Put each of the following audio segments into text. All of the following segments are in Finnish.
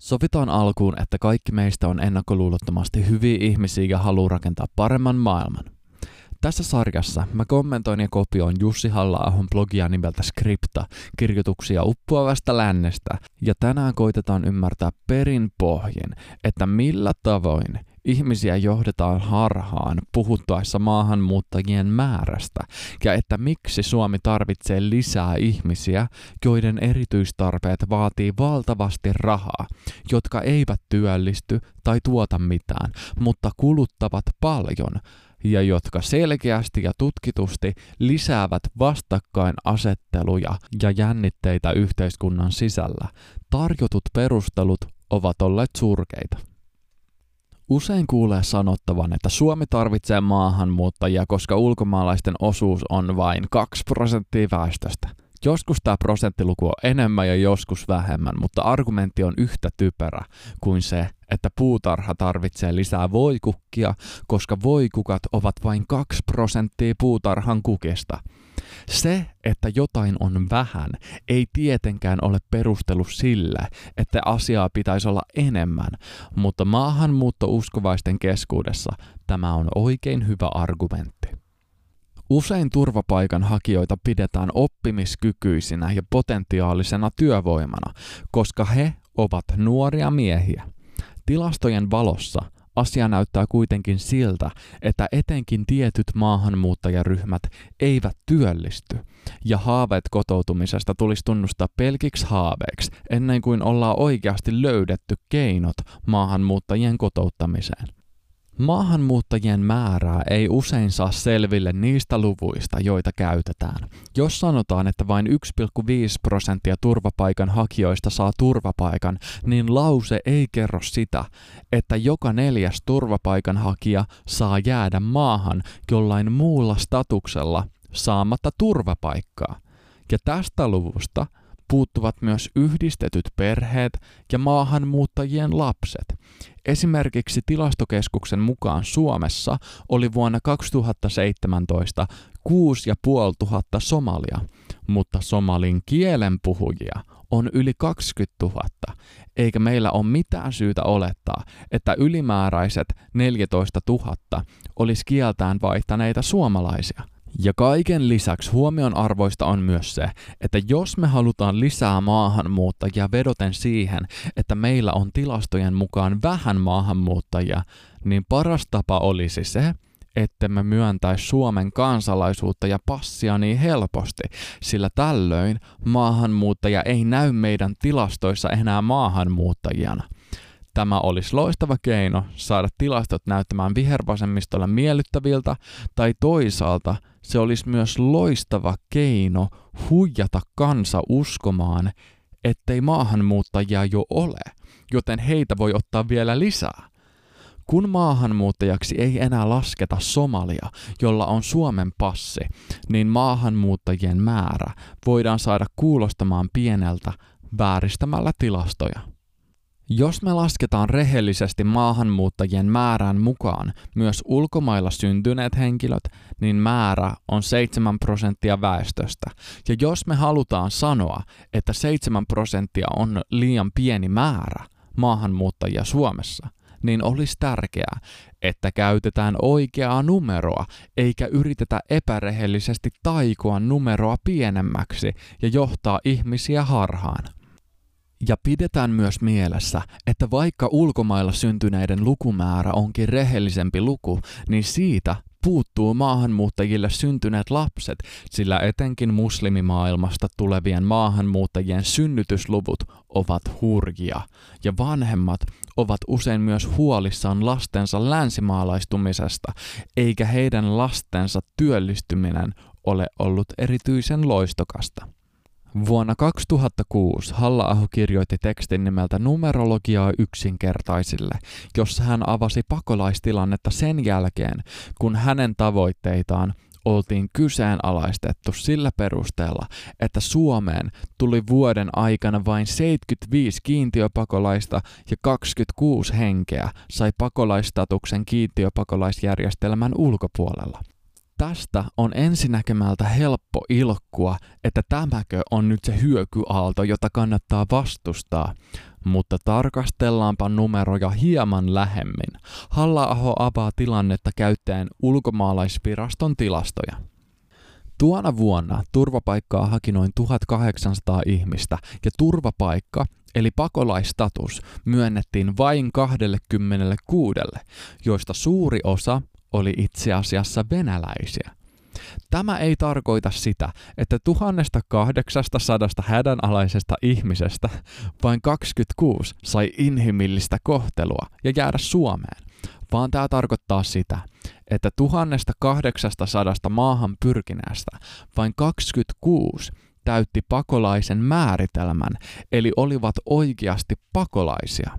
Sovitaan alkuun, että kaikki meistä on ennakkoluulottomasti hyviä ihmisiä ja haluaa rakentaa paremman maailman. Tässä sarjassa mä kommentoin ja kopioin Jussi halla blogia nimeltä Skripta, kirjoituksia uppoavasta lännestä, ja tänään koitetaan ymmärtää perin pohjin, että millä tavoin ihmisiä johdetaan harhaan puhuttaessa maahanmuuttajien määrästä ja että miksi Suomi tarvitsee lisää ihmisiä, joiden erityistarpeet vaatii valtavasti rahaa, jotka eivät työllisty tai tuota mitään, mutta kuluttavat paljon ja jotka selkeästi ja tutkitusti lisäävät vastakkainasetteluja ja jännitteitä yhteiskunnan sisällä. Tarjotut perustelut ovat olleet surkeita. Usein kuulee sanottavan, että Suomi tarvitsee maahanmuuttajia, koska ulkomaalaisten osuus on vain 2 prosenttia väestöstä. Joskus tämä prosenttiluku on enemmän ja joskus vähemmän, mutta argumentti on yhtä typerä kuin se, että puutarha tarvitsee lisää voikukkia, koska voikukat ovat vain 2 prosenttia puutarhan kukista. Se, että jotain on vähän, ei tietenkään ole perustelu sille, että asiaa pitäisi olla enemmän, mutta maahanmuuttouskovaisten keskuudessa tämä on oikein hyvä argumentti. Usein turvapaikan hakijoita pidetään oppimiskykyisinä ja potentiaalisena työvoimana, koska he ovat nuoria miehiä. Tilastojen valossa asia näyttää kuitenkin siltä, että etenkin tietyt maahanmuuttajaryhmät eivät työllisty, ja haaveet kotoutumisesta tulisi tunnustaa pelkiksi haaveiksi, ennen kuin ollaan oikeasti löydetty keinot maahanmuuttajien kotouttamiseen. Maahanmuuttajien määrää ei usein saa selville niistä luvuista, joita käytetään. Jos sanotaan, että vain 1,5 prosenttia turvapaikan hakijoista saa turvapaikan, niin lause ei kerro sitä, että joka neljäs turvapaikan hakija saa jäädä maahan jollain muulla statuksella saamatta turvapaikkaa. Ja tästä luvusta puuttuvat myös yhdistetyt perheet ja maahanmuuttajien lapset. Esimerkiksi tilastokeskuksen mukaan Suomessa oli vuonna 2017 6500 somalia, mutta somalin kielen puhujia on yli 20 000, eikä meillä ole mitään syytä olettaa, että ylimääräiset 14 000 olisi kieltään vaihtaneita suomalaisia – ja kaiken lisäksi huomion arvoista on myös se, että jos me halutaan lisää maahanmuuttajia vedoten siihen, että meillä on tilastojen mukaan vähän maahanmuuttajia, niin paras tapa olisi se, että me myöntäisi Suomen kansalaisuutta ja passia niin helposti, sillä tällöin maahanmuuttaja ei näy meidän tilastoissa enää maahanmuuttajana. Tämä olisi loistava keino saada tilastot näyttämään vihervasemmistolle miellyttäviltä tai toisaalta se olisi myös loistava keino huijata kansa uskomaan, ettei maahanmuuttajia jo ole, joten heitä voi ottaa vielä lisää. Kun maahanmuuttajaksi ei enää lasketa Somalia, jolla on Suomen passi, niin maahanmuuttajien määrä voidaan saada kuulostamaan pieneltä vääristämällä tilastoja. Jos me lasketaan rehellisesti maahanmuuttajien määrään mukaan myös ulkomailla syntyneet henkilöt, niin määrä on 7 prosenttia väestöstä. Ja jos me halutaan sanoa, että 7 prosenttia on liian pieni määrä maahanmuuttajia Suomessa, niin olisi tärkeää, että käytetään oikeaa numeroa, eikä yritetä epärehellisesti taikoa numeroa pienemmäksi ja johtaa ihmisiä harhaan. Ja pidetään myös mielessä, että vaikka ulkomailla syntyneiden lukumäärä onkin rehellisempi luku, niin siitä puuttuu maahanmuuttajille syntyneet lapset, sillä etenkin muslimimaailmasta tulevien maahanmuuttajien synnytysluvut ovat hurjia, ja vanhemmat ovat usein myös huolissaan lastensa länsimaalaistumisesta, eikä heidän lastensa työllistyminen ole ollut erityisen loistokasta. Vuonna 2006 halla kirjoitti tekstin nimeltä Numerologiaa yksinkertaisille, jossa hän avasi pakolaistilannetta sen jälkeen, kun hänen tavoitteitaan oltiin kyseenalaistettu sillä perusteella, että Suomeen tuli vuoden aikana vain 75 kiintiöpakolaista ja 26 henkeä sai pakolaistatuksen kiintiöpakolaisjärjestelmän ulkopuolella. Tästä on ensinäkemältä helppo ilkkua, että tämäkö on nyt se hyökyaalto, jota kannattaa vastustaa. Mutta tarkastellaanpa numeroja hieman lähemmin. Halla-aho avaa tilannetta käyttäen ulkomaalaisviraston tilastoja. Tuona vuonna turvapaikkaa haki noin 1800 ihmistä ja turvapaikka eli pakolaistatus myönnettiin vain 26, joista suuri osa oli itse asiassa venäläisiä. Tämä ei tarkoita sitä, että 1800 hädänalaisesta ihmisestä vain 26 sai inhimillistä kohtelua ja jäädä Suomeen, vaan tämä tarkoittaa sitä, että 1800 maahan pyrkineestä vain 26 täytti pakolaisen määritelmän, eli olivat oikeasti pakolaisia.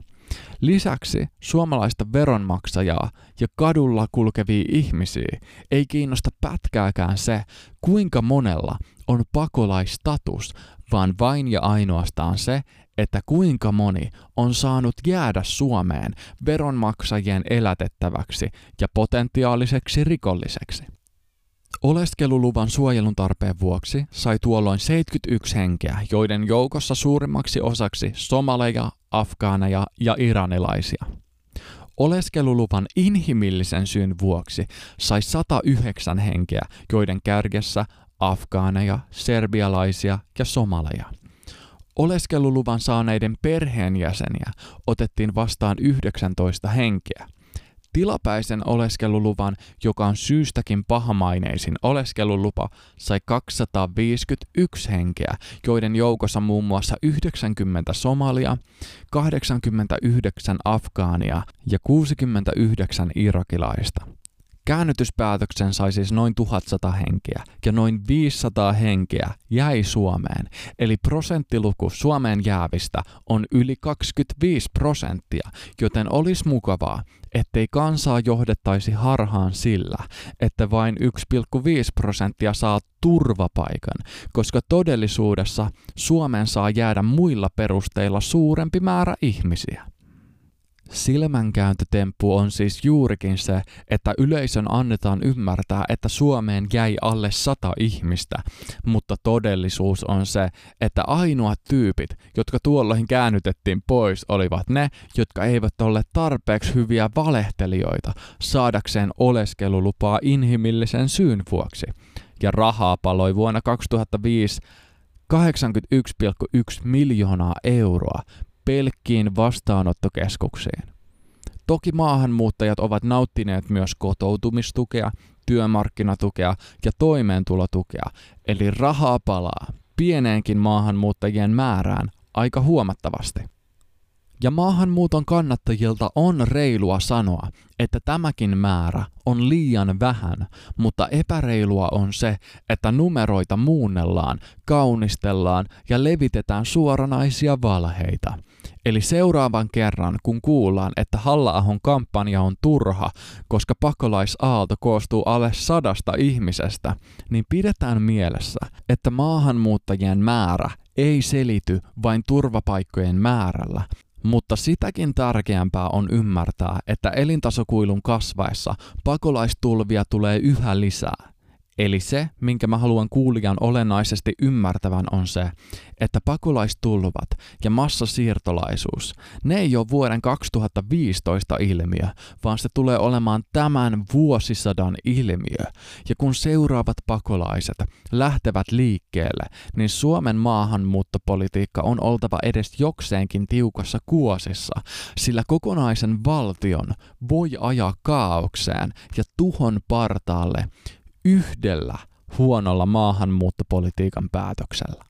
Lisäksi suomalaista veronmaksajaa ja kadulla kulkevia ihmisiä ei kiinnosta pätkääkään se, kuinka monella on pakolaistatus, vaan vain ja ainoastaan se, että kuinka moni on saanut jäädä Suomeen veronmaksajien elätettäväksi ja potentiaaliseksi rikolliseksi. Oleskeluluvan suojelun tarpeen vuoksi sai tuolloin 71 henkeä, joiden joukossa suurimmaksi osaksi somaleja, afgaaneja ja iranilaisia. Oleskeluluvan inhimillisen syyn vuoksi sai 109 henkeä, joiden kärjessä afgaaneja, serbialaisia ja somaleja. Oleskeluluvan saaneiden perheenjäseniä otettiin vastaan 19 henkeä. Tilapäisen oleskeluluvan, joka on syystäkin pahamaineisin oleskelulupa, sai 251 henkeä, joiden joukossa muun muassa 90 somalia, 89 afgaania ja 69 irakilaista. Käännytyspäätöksen sai siis noin 1100 henkeä ja noin 500 henkeä jäi Suomeen, eli prosenttiluku Suomeen jäävistä on yli 25 prosenttia, joten olisi mukavaa, ettei kansaa johdettaisi harhaan sillä, että vain 1,5 prosenttia saa turvapaikan, koska todellisuudessa Suomeen saa jäädä muilla perusteilla suurempi määrä ihmisiä. Silmänkääntötemppu on siis juurikin se, että yleisön annetaan ymmärtää, että Suomeen jäi alle sata ihmistä, mutta todellisuus on se, että ainoat tyypit, jotka tuolloin käännytettiin pois, olivat ne, jotka eivät ole tarpeeksi hyviä valehtelijoita saadakseen oleskelulupaa inhimillisen syyn vuoksi. Ja rahaa paloi vuonna 2005 81,1 miljoonaa euroa pelkkiin vastaanottokeskuksiin. Toki maahanmuuttajat ovat nauttineet myös kotoutumistukea, työmarkkinatukea ja toimeentulotukea, eli rahaa palaa pieneenkin maahanmuuttajien määrään aika huomattavasti. Ja maahanmuuton kannattajilta on reilua sanoa, että tämäkin määrä on liian vähän, mutta epäreilua on se, että numeroita muunnellaan, kaunistellaan ja levitetään suoranaisia valheita. Eli seuraavan kerran, kun kuullaan, että Halla-ahon kampanja on turha, koska pakolaisaalto koostuu alle sadasta ihmisestä, niin pidetään mielessä, että maahanmuuttajien määrä ei selity vain turvapaikkojen määrällä, mutta sitäkin tärkeämpää on ymmärtää, että elintasokuilun kasvaessa pakolaistulvia tulee yhä lisää. Eli se, minkä mä haluan kuulijan olennaisesti ymmärtävän, on se, että pakolaistulvat ja massasiirtolaisuus, ne ei ole vuoden 2015 ilmiö, vaan se tulee olemaan tämän vuosisadan ilmiö. Ja kun seuraavat pakolaiset lähtevät liikkeelle, niin Suomen maahanmuuttopolitiikka on oltava edes jokseenkin tiukassa kuosissa, sillä kokonaisen valtion voi ajaa kaaukseen ja tuhon partaalle yhdellä huonolla maahanmuuttopolitiikan päätöksellä.